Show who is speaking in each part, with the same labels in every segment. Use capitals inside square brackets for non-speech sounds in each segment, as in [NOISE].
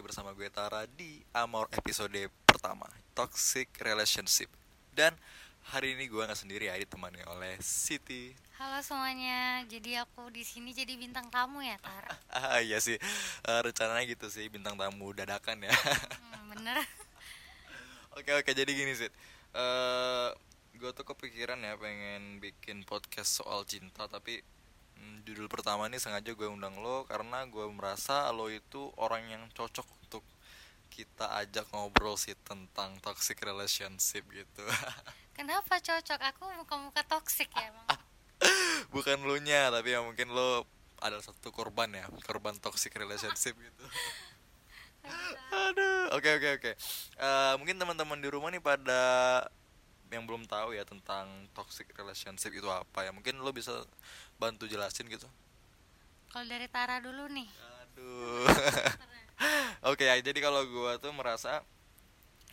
Speaker 1: lagi bersama gue Tara di Amor episode pertama Toxic Relationship. Dan hari ini gue nggak sendiri ya ditemani oleh Siti.
Speaker 2: Halo semuanya, jadi aku di sini jadi bintang tamu ya Tar. [LAUGHS]
Speaker 1: Ah iya sih, Eh, rencananya gitu sih bintang tamu dadakan ya.
Speaker 2: Hmm, bener. [LAUGHS]
Speaker 1: Oke oke jadi gini sih eh Gue tuh kepikiran ya pengen bikin podcast soal cinta Tapi mm, judul pertama ini sengaja gue undang lo Karena gue merasa lo itu orang yang cocok untuk kita ajak ngobrol sih tentang toxic relationship gitu [LAUGHS]
Speaker 2: Kenapa cocok? Aku muka-muka toksik ya emang. [LAUGHS]
Speaker 1: Bukan lo nya tapi ya mungkin lo ada satu korban ya Korban toxic relationship [LAUGHS] gitu Aduh, oke oke oke. Eh, mungkin teman-teman di rumah nih pada yang belum tahu ya tentang toxic relationship itu apa ya. Mungkin lo bisa bantu jelasin gitu.
Speaker 2: Kalau dari Tara dulu nih.
Speaker 1: Aduh. [LAUGHS] Oke ya, jadi kalau gua tuh merasa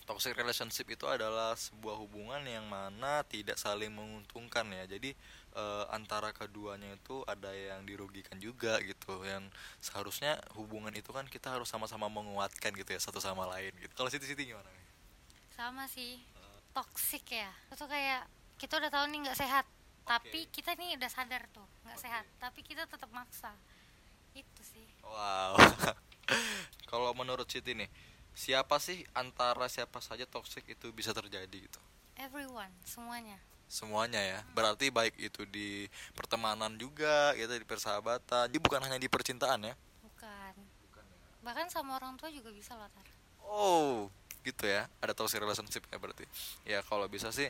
Speaker 1: toxic relationship itu adalah sebuah hubungan yang mana tidak saling menguntungkan ya. Jadi eh, antara keduanya itu ada yang dirugikan juga gitu. Yang seharusnya hubungan itu kan kita harus sama-sama menguatkan gitu ya satu sama lain gitu. Kalau Siti-Siti gimana nih?
Speaker 2: Sama sih. Toksik ya. Itu kayak kita udah tahu nih nggak sehat. Tapi kita nih udah sadar tuh nggak
Speaker 1: Oke.
Speaker 2: sehat. Tapi kita tetap maksa. Itu sih.
Speaker 1: Wow. [LAUGHS] Kalau menurut Siti nih, siapa sih antara siapa saja toxic itu bisa terjadi gitu?
Speaker 2: Everyone, semuanya.
Speaker 1: Semuanya ya. Berarti baik itu di pertemanan juga, gitu di persahabatan. Jadi bukan hanya di percintaan ya.
Speaker 2: Bukan. Bahkan sama orang tua juga bisa loh Tar.
Speaker 1: Oh, gitu ya. Ada toxic relationship ya berarti. Ya kalau bisa sih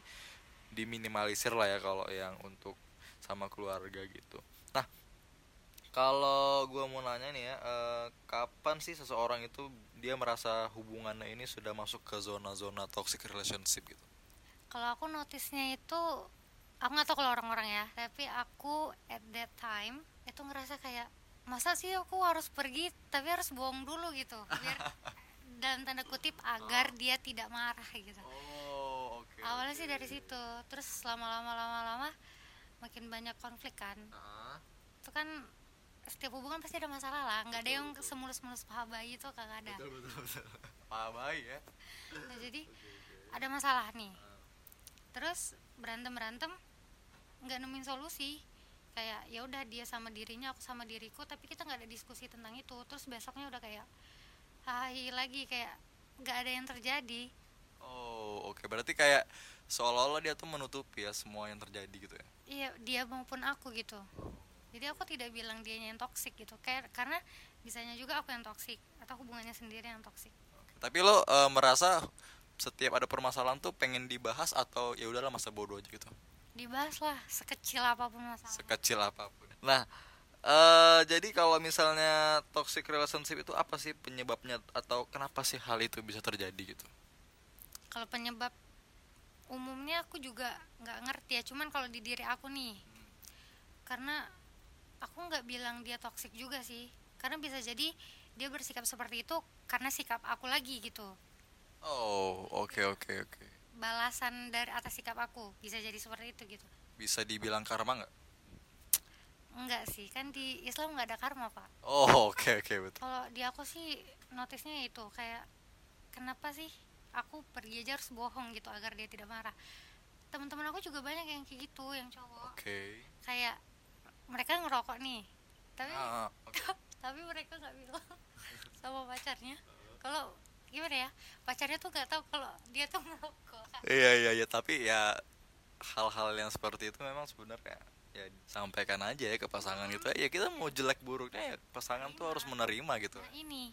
Speaker 1: diminimalisir lah ya kalau yang untuk sama keluarga gitu. Nah, kalau gua mau nanya nih ya, eh, kapan sih seseorang itu dia merasa hubungannya ini sudah masuk ke zona-zona toxic relationship gitu?
Speaker 2: Kalau aku notisnya itu aku nggak tahu kalau orang-orang ya, tapi aku at that time itu ngerasa kayak masa sih aku harus pergi tapi harus bohong dulu gitu biar [LAUGHS] dalam tanda kutip agar dia tidak marah gitu.
Speaker 1: Oh, oke.
Speaker 2: Awalnya sih dari situ, terus lama-lama lama-lama makin banyak konflik kan. Itu kan setiap hubungan pasti ada masalah lah, nggak ada yang semulus-mulus paha bayi itu kagak ada.
Speaker 1: Betul betul betul. [LAUGHS] Pak baik ya.
Speaker 2: Nah, jadi [LAUGHS] ada masalah nih. Terus berantem berantem nggak nemuin solusi. Kayak ya udah dia sama dirinya, aku sama diriku, tapi kita nggak ada diskusi tentang itu. Terus besoknya udah kayak hai lagi kayak nggak ada yang terjadi.
Speaker 1: Oh, oke. Berarti kayak seolah-olah dia tuh menutupi ya semua yang terjadi gitu ya.
Speaker 2: Iya dia maupun aku gitu. Jadi aku tidak bilang dia yang toksik gitu. Kayak karena bisanya juga aku yang toksik atau hubungannya sendiri yang toksik.
Speaker 1: Tapi lo eh, merasa setiap ada permasalahan tuh pengen dibahas atau ya udahlah masa bodoh aja gitu.
Speaker 2: Dibahas lah sekecil apa pun masalah.
Speaker 1: Sekecil apa pun. Nah, eh jadi kalau misalnya toxic relationship itu apa sih penyebabnya atau kenapa sih hal itu bisa terjadi gitu?
Speaker 2: kalau penyebab umumnya aku juga nggak ngerti ya cuman kalau di diri aku nih karena aku nggak bilang dia toksik juga sih karena bisa jadi dia bersikap seperti itu karena sikap aku lagi gitu
Speaker 1: Oh, oke oke oke.
Speaker 2: balasan dari atas sikap aku bisa jadi seperti itu gitu
Speaker 1: Bisa dibilang karma nggak?
Speaker 2: enggak sih kan di Islam nggak ada karma pak
Speaker 1: Oh, oke oke betul.
Speaker 2: kalau di aku sih notisnya itu kayak kenapa sih aku pergi aja harus bohong gitu agar dia tidak marah. Teman-teman aku juga banyak yang kayak gitu yang cowok.
Speaker 1: Oke.
Speaker 2: kayak mereka ngerokok nih. Tapi
Speaker 1: Ah, oke. [LAUGHS]
Speaker 2: tapi mereka nggak bilang [LAUGHS] sama pacarnya. Kalau gimana ya pacarnya tuh nggak tahu kalau dia tuh [LAUGHS] ngerokok.
Speaker 1: Iya iya iya. Tapi ya hal-hal yang seperti itu memang sebenarnya ya sampaikan aja ya ke pasangan gitu. Ya kita mau jelek buruknya ya pasangan tuh harus menerima gitu.
Speaker 2: Nah ini.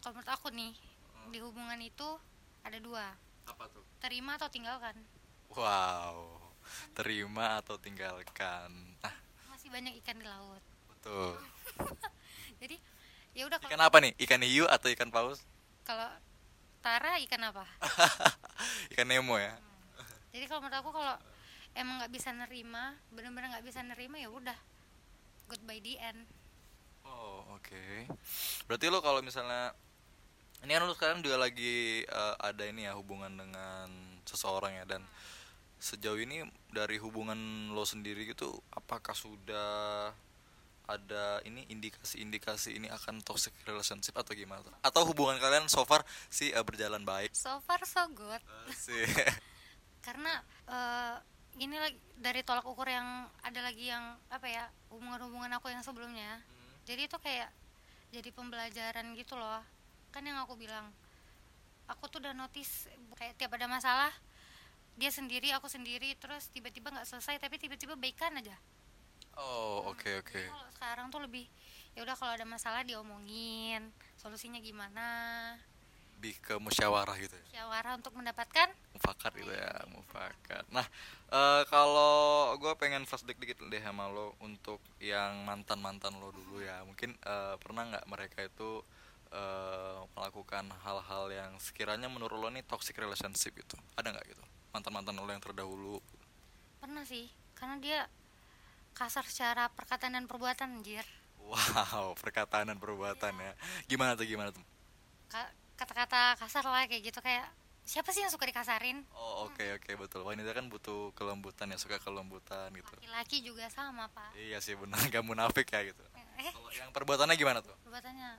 Speaker 2: Kalau menurut aku nih di hubungan itu ada dua.
Speaker 1: Apa tuh?
Speaker 2: Terima atau tinggalkan?
Speaker 1: Wow terima atau tinggalkan. Nah
Speaker 2: masih banyak ikan di laut.
Speaker 1: Betul. [LAUGHS]
Speaker 2: Jadi ya udah
Speaker 1: ikan apa nih? Ikan hiu atau ikan paus?
Speaker 2: Kalau Tara ikan apa? [LAUGHS]
Speaker 1: Ikan nemo ya?
Speaker 2: Jadi kalau menurut aku kalau emang nggak bisa nerima bener-bener nggak bisa nerima ya udah. Goodbye the end.
Speaker 1: Oh oke. Berarti lo kalau misalnya ini kan lo sekarang juga lagi eh, ada ini ya hubungan dengan seseorang ya dan sejauh ini dari hubungan lo sendiri gitu apakah sudah ada ini indikasi-indikasi ini akan toxic relationship atau gimana tuh? Atau hubungan kalian so far sih uh, berjalan baik?
Speaker 2: so far so good
Speaker 1: Sih. [LAUGHS]
Speaker 2: karena eh gini lagi dari tolak ukur yang ada lagi yang apa ya hubungan-hubungan aku yang sebelumnya jadi itu kayak jadi pembelajaran gitu loh kan yang aku bilang aku tuh udah notice kayak tiap ada masalah dia sendiri aku sendiri terus tiba-tiba nggak selesai tapi tiba-tiba baikan aja
Speaker 1: Oh, oke oke.
Speaker 2: Jadi kalau sekarang tuh lebih ya udah kalau ada masalah diomongin solusinya gimana
Speaker 1: Lebih ke musyawarah gitu ya.
Speaker 2: musyawarah untuk mendapatkan
Speaker 1: Mufakat gitu ya, mufakat. Nah, eh, kalau gue pengen flashback dikit deh sama lo untuk yang mantan-mantan lo dulu ya. Mungkin eh, pernah nggak mereka itu eh, melakukan hal-hal yang sekiranya menurut lo nih toxic relationship gitu? Ada nggak gitu? Mantan-mantan lo yang terdahulu?
Speaker 2: pernah sih karena dia kasar secara perkataan dan perbuatan anjir
Speaker 1: Wow, [LAUGHS] perkataan dan perbuatan ya. Gimana tuh gimana tuh?
Speaker 2: Ka- kata-kata kasar lah kayak gitu kayak siapa sih yang suka dikasarin
Speaker 1: Oh oke oke betul. Wanita kan butuh kelembutan ya, suka kelembutan gitu.
Speaker 2: laki-laki juga sama pak
Speaker 1: Iya sih benar, [LAUGHS] gak munafik ya gitu.
Speaker 2: eh
Speaker 1: Kalau yang perbuatannya gimana tuh?
Speaker 2: perbuatannya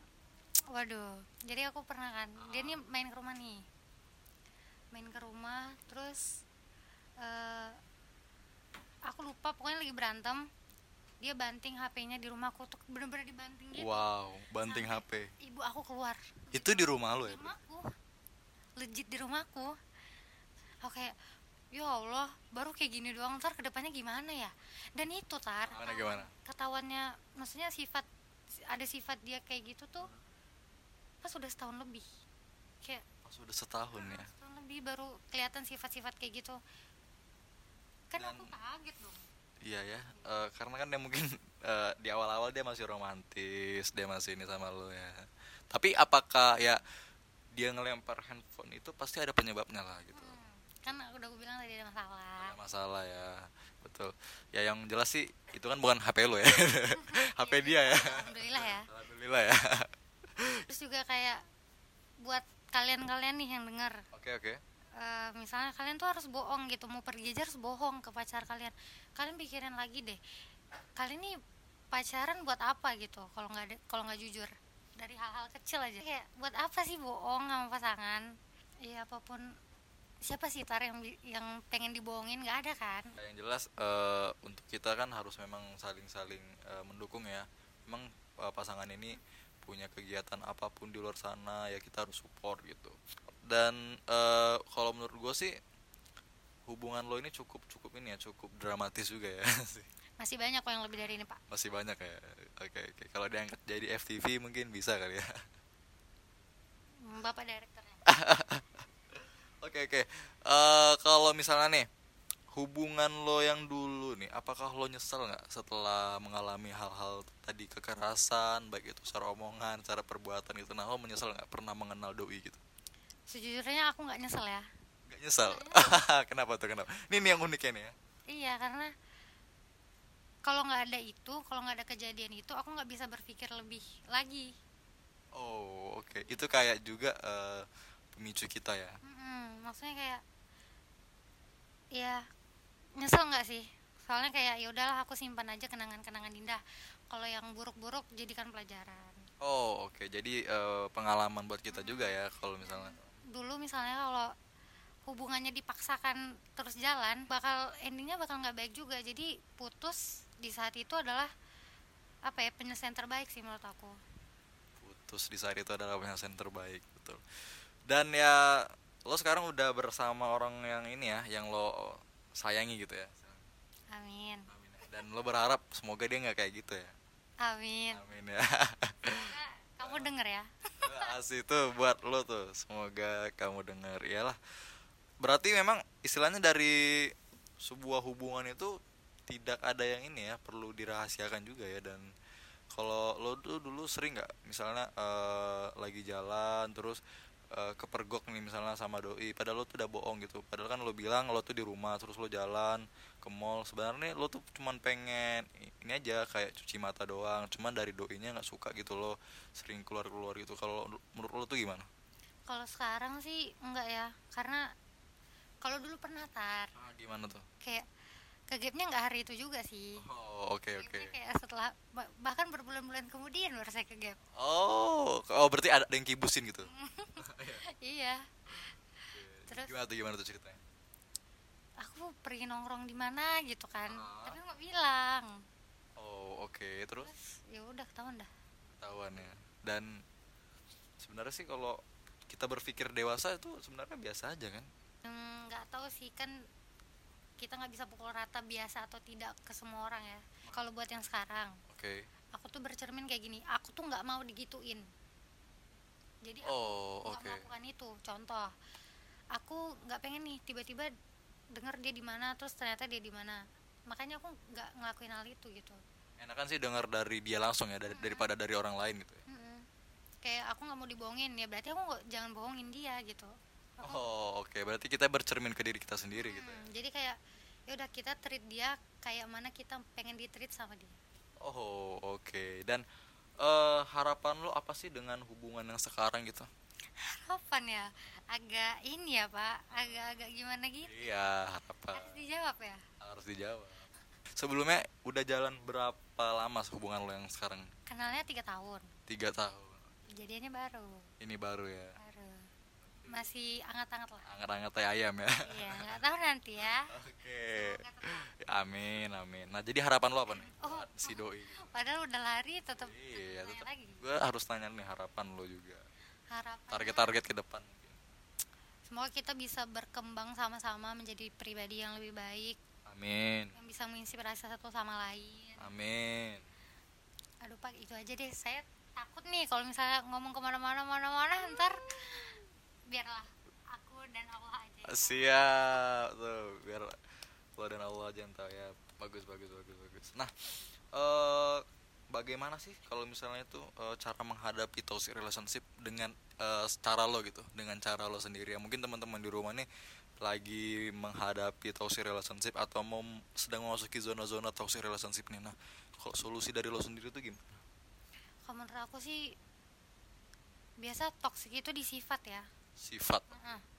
Speaker 2: waduh jadi aku pernah kan dia nih main ke rumah nih main ke rumah terus eh aku lupa pokoknya lagi berantem dia banting HP-nya di rumahku tuh bener-bener dibanting gitu
Speaker 1: Wow, banting
Speaker 2: Sampai
Speaker 1: HP.
Speaker 2: ibu aku keluar
Speaker 1: Itu di rumah lo
Speaker 2: di
Speaker 1: ya? Bro?
Speaker 2: rumahku legit di rumahku aku kayak ya Allah baru kayak gini doang ntar ke depannya gimana ya dan itu tar
Speaker 1: Gimana gimana?
Speaker 2: ketahuannya maksudnya sifat ada sifat dia kayak gitu tuh pas udah setahun lebih kayak
Speaker 1: Pas udah setahun ya.
Speaker 2: setahun lebih baru kelihatan sifat-sifat kayak gitu kan
Speaker 1: Dan-
Speaker 2: aku kaget dong
Speaker 1: Iya ya, eh, karena kan dia mungkin [LAUGHS] eh, di awal-awal dia masih romantis, dia masih ini sama lo ya. Tapi apakah ya dia ngelempar handphone itu pasti ada penyebabnya lah gitu.
Speaker 2: Hmm, kan udah aku bilang tadi ada masalah
Speaker 1: Ada masalah ya, betul. Ya yang jelas sih itu kan bukan HP lo ya, [LAUGHS] HP dia ya.
Speaker 2: alhamdulillah ya [LAUGHS]
Speaker 1: Alhamdulillah ya.
Speaker 2: Terus juga kayak buat kalian-kalian nih yang dengar
Speaker 1: Oke oke.
Speaker 2: eh, misalnya kalian tuh harus bohong gitu mau pergi aja harus bohong ke pacar kalian. Kalian pikirin lagi deh kalian nih pacaran buat apa gitu kalau nggak kalau nggak jujur? Dari hal-hal kecil aja. Kayak buat apa sih bohong sama pasangan? Ya apa pun. Siapa sih tar yang yang pengen dibohongin? Nggak ada kan?
Speaker 1: Nah, yang jelas eh, untuk kita kan harus memang saling-saling eh, mendukung ya. Memang eh, pasangan ini punya kegiatan apa pun di luar sana ya kita harus support gitu. Dan eh, kalau menurut gue sih hubungan lo ini cukup cukup ini ya cukup dramatis juga ya. [LAUGHS]
Speaker 2: masih banyak kok yang lebih dari ini pak
Speaker 1: Masih banyak ya. Oke oke. Kalau diangkat jadi FTV mungkin bisa kali ya.
Speaker 2: Hmm, bapak direkturnya [LAUGHS]
Speaker 1: Oke oke. Eh, kalau misalnya nih hubungan lo yang dulu nih, apakah lo nyesel nggak setelah mengalami hal-hal tadi kekerasan, baik itu secara omongan, secara perbuatan gitu? Nah, lo menyesal nggak pernah mengenal doi gitu?
Speaker 2: sejujurnya aku nggak nyesel ya
Speaker 1: Gak nyesal? [LAUGHS] kenapa tuh kenapa? Ini nih yang uniknya nih ya.
Speaker 2: Iya karena kalau nggak ada itu, kalau nggak ada kejadian itu, aku nggak bisa berpikir lebih lagi.
Speaker 1: Oh oke. Itu kayak juga eh, pemicu kita ya.
Speaker 2: Mm-mm, maksudnya kayak, ya nyesel nggak sih? Soalnya kayak ya udahlah aku simpan aja kenangan-kenangan indah. Kalau yang buruk-buruk jadikan pelajaran.
Speaker 1: Oh oke. Jadi eh, pengalaman buat kita juga ya kalau misalnya.
Speaker 2: Dulu misalnya kalau hubungannya dipaksakan terus jalan, bakal endingnya bakal nggak baik juga. Jadi putus di saat itu adalah apa ya penyelesaian terbaik sih menurut aku.
Speaker 1: putus di saat itu adalah penyelesaian terbaik betul dan ya lo sekarang udah bersama orang yang ini ya yang lo sayangi gitu ya.
Speaker 2: Amin.
Speaker 1: dan lo berharap semoga dia nggak kayak gitu ya.
Speaker 2: Amin.
Speaker 1: amin ya. [LAUGHS]
Speaker 2: Semoga kamu denger ya.
Speaker 1: asih itu buat lo tuh. Semoga kamu dengar iyalah. Berarti memang istilahnya dari sebuah hubungan itu tidak ada yang ini ya perlu dirahasiakan juga ya. Dan kalau lo tuh dulu sering nggak? Misalnya eh, lagi jalan terus eh, kepergok nih misalnya sama doi. Padahal lo tuh udah bohong gitu. Padahal kan lo bilang lo tuh di rumah terus lo jalan ke mall. Sebenarnya lo tuh cuman pengen ini aja kayak cuci mata doang. Cuman dari doinya nggak suka gitu lo sering keluar keluar gitu. Kalau menurut lo tuh gimana?
Speaker 2: Kalau sekarang sih enggak ya, karena kalau dulu pernah tar.
Speaker 1: Ah, gimana tuh?
Speaker 2: Kayak ke gapnya nggak hari itu juga sih.
Speaker 1: Oh oke oke.
Speaker 2: Gapnya kayak setelah bah- bahkan berbulan-bulan kemudian baru saya ke gap
Speaker 1: oh oh berarti ada yang kibusin gitu? [LAUGHS]
Speaker 2: Iya. Terus?
Speaker 1: gimana tuh gimana tuh ceritanya?
Speaker 2: Aku pergi nongkrong di mana gitu kan.
Speaker 1: Ah.
Speaker 2: tapi nggak bilang.
Speaker 1: Oh oke terus?
Speaker 2: Terus ya udah ketahuan dah.
Speaker 1: Ketahuan ya. Dan sebenarnya sih kalau kita berpikir dewasa itu sebenarnya biasa aja kan?
Speaker 2: Hmm, nggak tahu sih kan kita nggak bisa pukul rata biasa atau tidak ke semua orang ya. Kalau buat yang sekarang
Speaker 1: oke.
Speaker 2: aku tuh bercermin kayak gini aku tuh nggak mau digituin. Jadi aku
Speaker 1: oh
Speaker 2: nggak
Speaker 1: oke.
Speaker 2: melakukan itu. Contoh aku nggak pengen nih tiba-tiba denger dia di mana terus ternyata dia di mana. Makanya aku nggak ngelakuin hal itu gitu.
Speaker 1: Enakan sih dengar dari dia langsung ya dari- daripada dari orang lain gitu ya.
Speaker 2: Mm-mm. kayak aku nggak mau dibohongin ya berarti aku nggak jangan bohongin dia gitu
Speaker 1: oh oke. Berarti kita bercermin ke diri kita sendiri gitu ya?
Speaker 2: Hmm, jadi kayak ya udah kita treat dia kayak mana kita pengen di treat sama dia.
Speaker 1: Oh oke. Dan eh harapan lo apa sih dengan hubungan yang sekarang gitu?
Speaker 2: Harapan ya? Agak ini ya pak. Agak-agak gimana gitu?
Speaker 1: Iya harapan.
Speaker 2: Harus dijawab ya?
Speaker 1: Harus dijawab. Sebelumnya udah jalan berapa lama hubungan lo yang sekarang?
Speaker 2: Kenalnya tiga tahun.
Speaker 1: Tiga tahun.
Speaker 2: Kejadiannya baru.
Speaker 1: Ini baru ya
Speaker 2: masih anget-anget lah.
Speaker 1: Anget-anget kayak ayam ya.
Speaker 2: Iya nggak tahu nanti ya.
Speaker 1: Oke. Amin amin. Nah jadi harapan lo apa nih?
Speaker 2: Oh.
Speaker 1: si doi.
Speaker 2: Padahal udah lari tetap
Speaker 1: iya tetap
Speaker 2: lagi.
Speaker 1: Gue harus tanya nih harapan lo juga.
Speaker 2: Harapan
Speaker 1: target-target ke depan.
Speaker 2: Semoga kita bisa berkembang sama-sama menjadi pribadi yang lebih baik.
Speaker 1: Amin.
Speaker 2: Yang bisa menginspirasi satu sama lain.
Speaker 1: Amin.
Speaker 2: Aduh pak itu aja deh. Saya takut nih kalau misalnya ngomong ke mana-mana mana-mana ntar biarlah aku dan Allah aja
Speaker 1: siap tuh biar lo dan Allah aja yang tahu ya. Bagus bagus bagus bagus. Nah eh bagaimana sih kalau misalnya itu eh, cara menghadapi toxic relationship dengan eh, cara lo gitu dengan cara lo sendiri? Ya mungkin teman-teman di rumah nih lagi menghadapi toxic relationship atau mau sedang memasuki zona-zona toxic relationship nih. Nah kalau solusi dari lo sendiri tuh gimana?
Speaker 2: Kalau menurut aku sih biasa toksik itu di sifat ya
Speaker 1: sifat.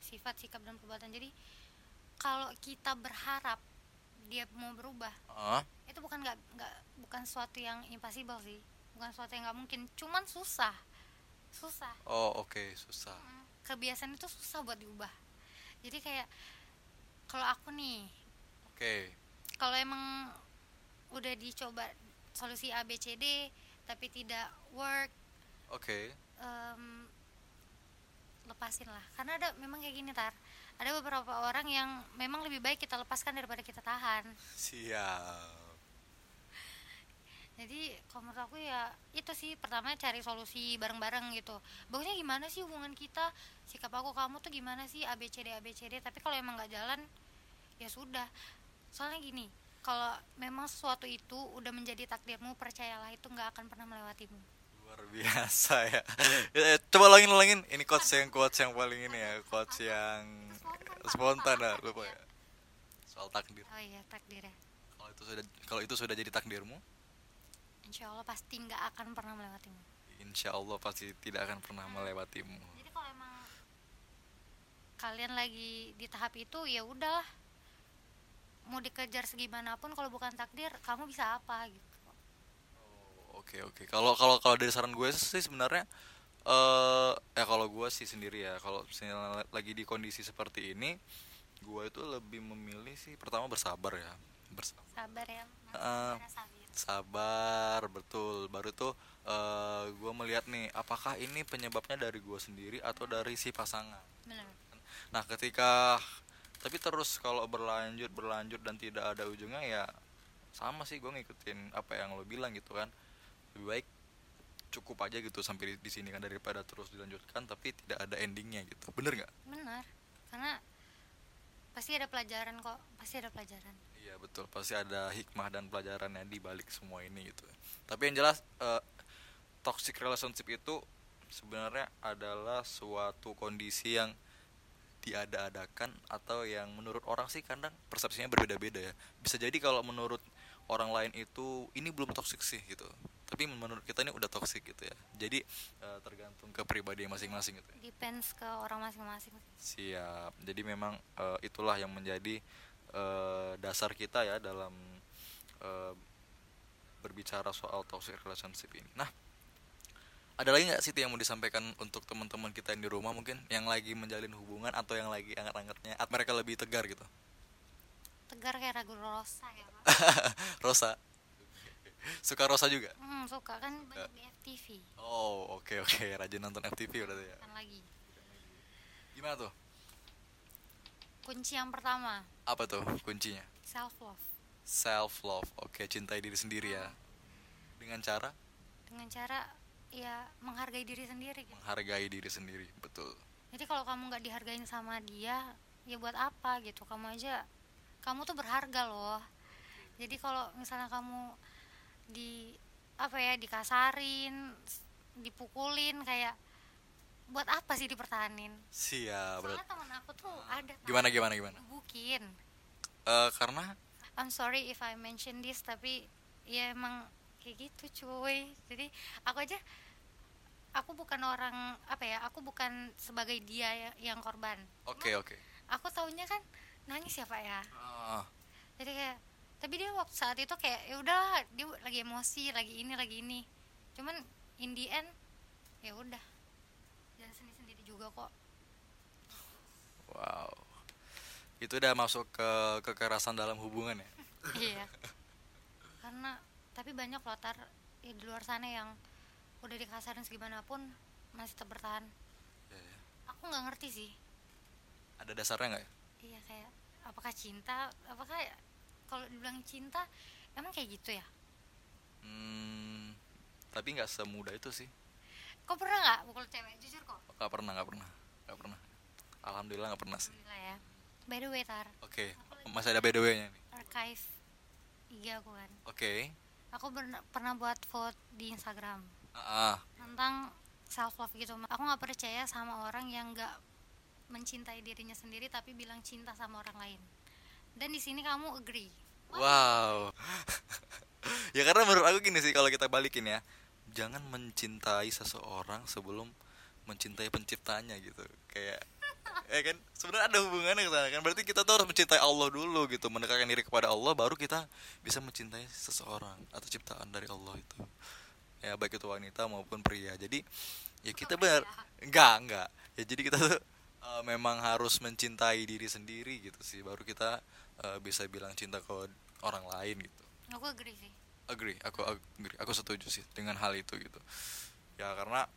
Speaker 2: Sifat sikap dan perbuatan. Jadi kalau kita berharap dia mau berubah
Speaker 1: ah
Speaker 2: itu bukan nggak nggak bukan suatu yang impossible sih. Bukan suatu yang nggak mungkin. Cuman susah. Susah.
Speaker 1: Oh oke susah.
Speaker 2: Mm, kebiasaan itu susah buat diubah. Jadi kayak kalau aku nih
Speaker 1: oke.
Speaker 2: kalau emang udah dicoba solusi A B C D tapi tidak work
Speaker 1: oke.
Speaker 2: em, lepasin lah. Karena ada memang kayak gini tar. Ada beberapa orang yang memang lebih baik kita lepaskan daripada kita tahan.
Speaker 1: Siap.
Speaker 2: Jadi kalau menurut aku ya itu sih. Pertama cari solusi bareng-bareng gitu. Bagusnya gimana sih hubungan kita? Sikap aku kamu tuh gimana sih? ABCD ABCD tapi kalau emang nggak jalan ya sudah. Soalnya gini kalau memang sesuatu itu udah menjadi takdirmu percayalah itu nggak akan pernah melewatimu
Speaker 1: luar biasa ya. Ya, coba ulangin ulangin ini quotes yang quotes yang paling ini ya quotes yang spontan lah lupa ya. Soal takdir.
Speaker 2: Oh iya takdir ya.
Speaker 1: Kalau itu sudah kalau itu sudah jadi takdirmu?
Speaker 2: Insya Allah pasti nggak akan pernah melewatimu.
Speaker 1: Insya Allah pasti tidak akan pernah melewatimu.
Speaker 2: Jadi kalau emang kalian lagi di tahap itu ya udahlah. Mau dikejar segimanapun kalau bukan takdir kamu bisa apa gitu
Speaker 1: oke oke. Kalau kalau kalau dari saran gue sih sebenarnya eh ya kalau gue sih sendiri ya kalau misalnya lagi di kondisi seperti ini gue itu lebih memilih sih pertama bersabar ya. Bersabar
Speaker 2: sabar ya Sabir.
Speaker 1: sabar betul. Baru tuh eh gue melihat nih apakah ini penyebabnya dari gue sendiri atau dari si pasangan?
Speaker 2: Bener
Speaker 1: nah ketika tapi terus kalau berlanjut berlanjut dan tidak ada ujungnya ya sama sih gue ngikutin apa yang lo bilang gitu kan lebih baik cukup aja gitu sampai di, di sini kan daripada terus dilanjutkan tapi tidak ada endingnya gitu bener nggak
Speaker 2: benar karena pasti ada pelajaran kok pasti ada pelajaran
Speaker 1: Iya betul pasti ada hikmah dan pelajarannya di balik semua ini gitu. Tapi yang jelas eh, toxic relationship itu sebenarnya adalah suatu kondisi yang diada-adakan atau yang menurut orang sih kadang persepsinya berbeda-beda ya. Bisa jadi kalau menurut orang lain itu ini belum toxic sih gitu. Tapi menurut kita ini udah toxic gitu ya. Jadi eh, tergantung ke pribadi masing-masing gitu. ya.
Speaker 2: depends ke orang masing-masing
Speaker 1: Siap. Jadi memang eh, itulah yang menjadi uh, dasar kita ya dalam uh, berbicara soal toxic relationship ini nah ada lagi nggak sih yang mau disampaikan untuk teman-teman kita yang di rumah mungkin yang lagi menjalin hubungan atau yang lagi anget-angetnya atau mereka lebih tegar gitu
Speaker 2: tegar kayak ragu rosa ya [LAUGHS]
Speaker 1: rosa [LAUGHS] suka rosa juga?
Speaker 2: Hmm, suka. Kan banyak di FTV
Speaker 1: oh oke okay, oke. Okay. rajin nonton FTV berarti ya.
Speaker 2: Kan lagi.
Speaker 1: Gimana tuh?
Speaker 2: Kunci yang pertama.
Speaker 1: Apa tuh kuncinya?
Speaker 2: Self love.
Speaker 1: Self love. Oke okay, cintai diri sendiri ya. Dengan cara?
Speaker 2: Dengan cara ya menghargai diri sendiri.
Speaker 1: Gitu. menghargai diri sendiri betul.
Speaker 2: Jadi kalau kamu nggak dihargain sama dia ya buat apa gitu? Kamu aja kamu tuh berharga loh. Jadi kalau misalnya kamu di apa ya dikasarin dipukulin kayak buat apa sih dipertahanin?
Speaker 1: Siap
Speaker 2: soalnya teman aku tuh ada
Speaker 1: gimana gimana gimana?
Speaker 2: Bukin
Speaker 1: uh, karena?
Speaker 2: I'm sorry if I mention this tapi ya emang kayak gitu cuy. Jadi aku aja aku bukan orang apa ya aku bukan sebagai dia ya, yang korban.
Speaker 1: Oke okay, oke. okay.
Speaker 2: aku taunya kan nangis ya pak ya? Uh. jadi kayak tapi dia waktu saat itu kayak ya udah dia lagi emosi lagi ini lagi ini. Cuman in the end ya udah. Jangan sendiri sendiri juga kok.
Speaker 1: Wow. Itu udah masuk ke kekerasan dalam hubungan ya? [LAUGHS]
Speaker 2: Iya. Karena tapi banyak loh tar ya, di luar sana yang udah dikasarin segimanapun masih tetap bertahan. Ya, ya. aku nggak ngerti sih.
Speaker 1: Ada dasarnya nggak ya?
Speaker 2: Iya kayak apakah cinta apakah kalau dibilang cinta emang kayak gitu ya?
Speaker 1: Hmm, tapi nggak semudah itu sih.
Speaker 2: Kok pernah nggak pukul cewek? Jujur kok.
Speaker 1: Nggak pernah nggak pernah nggak pernah. Alhamdulillah nggak pernah sih.
Speaker 2: Alhamdulillah ya. By the way tar.
Speaker 1: Oke okay. masih ada by the way nya nih.
Speaker 2: Archive iya aku kan.
Speaker 1: Oke. Okay.
Speaker 2: aku pernah buat vote di Instagram.
Speaker 1: Uh.
Speaker 2: tentang self love gitu. Aku nggak percaya sama orang yang nggak mencintai dirinya sendiri tapi bilang cinta sama orang lain. Dan di sini kamu agree
Speaker 1: wow. [LAUGHS] Ya karena menurut aku gini sih kalau kita balikin ya jangan mencintai seseorang sebelum mencintai penciptanya gitu. Kayak ya kan? Sebenarnya ada hubungannya ke kan? Berarti kita tuh harus mencintai Allah dulu gitu mendekatkan diri kepada Allah baru kita bisa mencintai seseorang atau ciptaan dari Allah itu. Ya baik itu wanita maupun pria. Jadi ya kita benar enggak enggak ya jadi kita tuh uh, memang harus mencintai diri sendiri gitu sih. Baru kita uh, bisa bilang cinta ke orang lain gitu.
Speaker 2: Aku agree sih.
Speaker 1: Agree aku agree. Aku setuju sih dengan hal itu gitu. Ya karena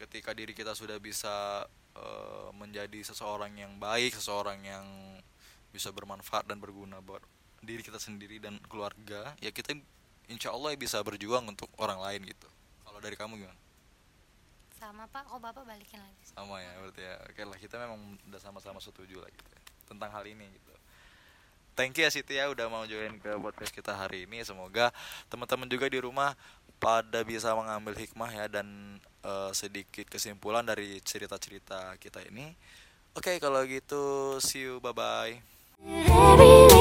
Speaker 1: ketika diri kita sudah bisa uh, menjadi seseorang yang baik seseorang yang bisa bermanfaat dan berguna buat diri kita sendiri dan keluarga ya kita insya Allah bisa berjuang untuk orang lain gitu. Kalau dari kamu gimana?
Speaker 2: Sama pak. Kok bapak balikin lagi.
Speaker 1: Sama ya berarti ya. Oke lah kita memang udah sama-sama setuju lah gitu ya, tentang hal ini gitu thank you ya Siti ya udah mau join ke podcast kita hari ini. Semoga teman-teman juga di rumah pada bisa mengambil hikmah ya dan uh, sedikit kesimpulan dari cerita-cerita kita ini. Oke okay, kalau gitu see you bye bye